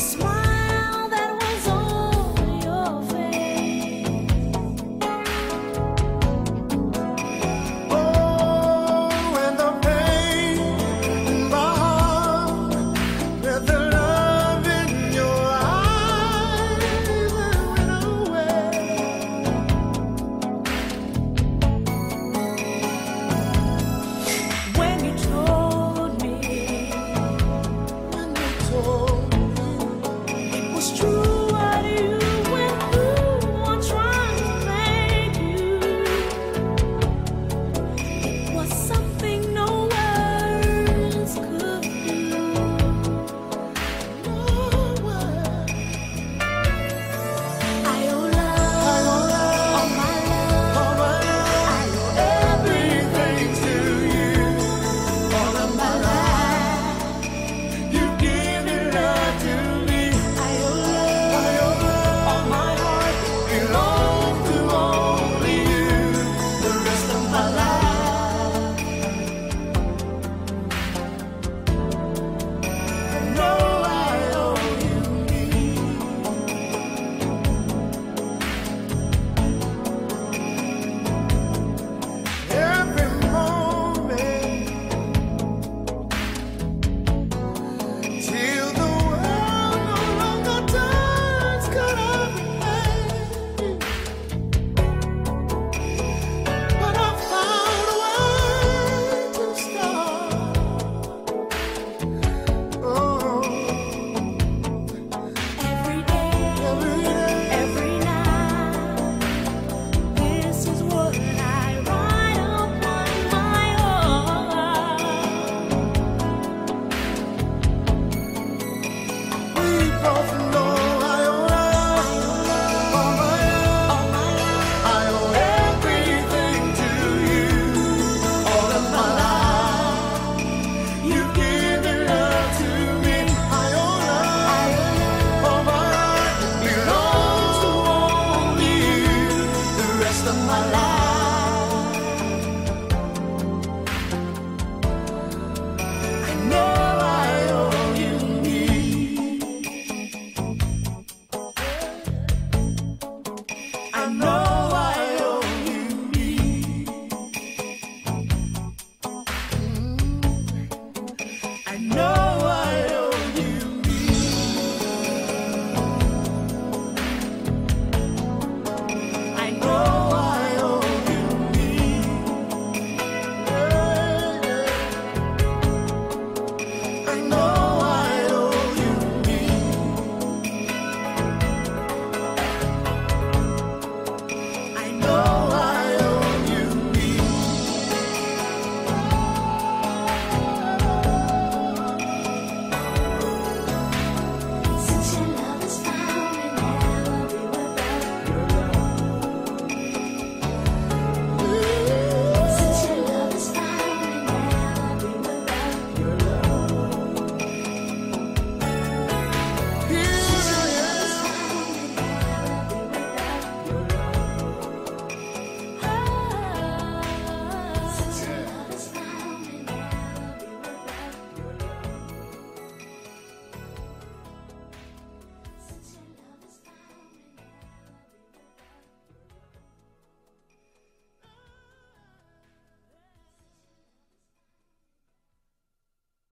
smile. of my life. I know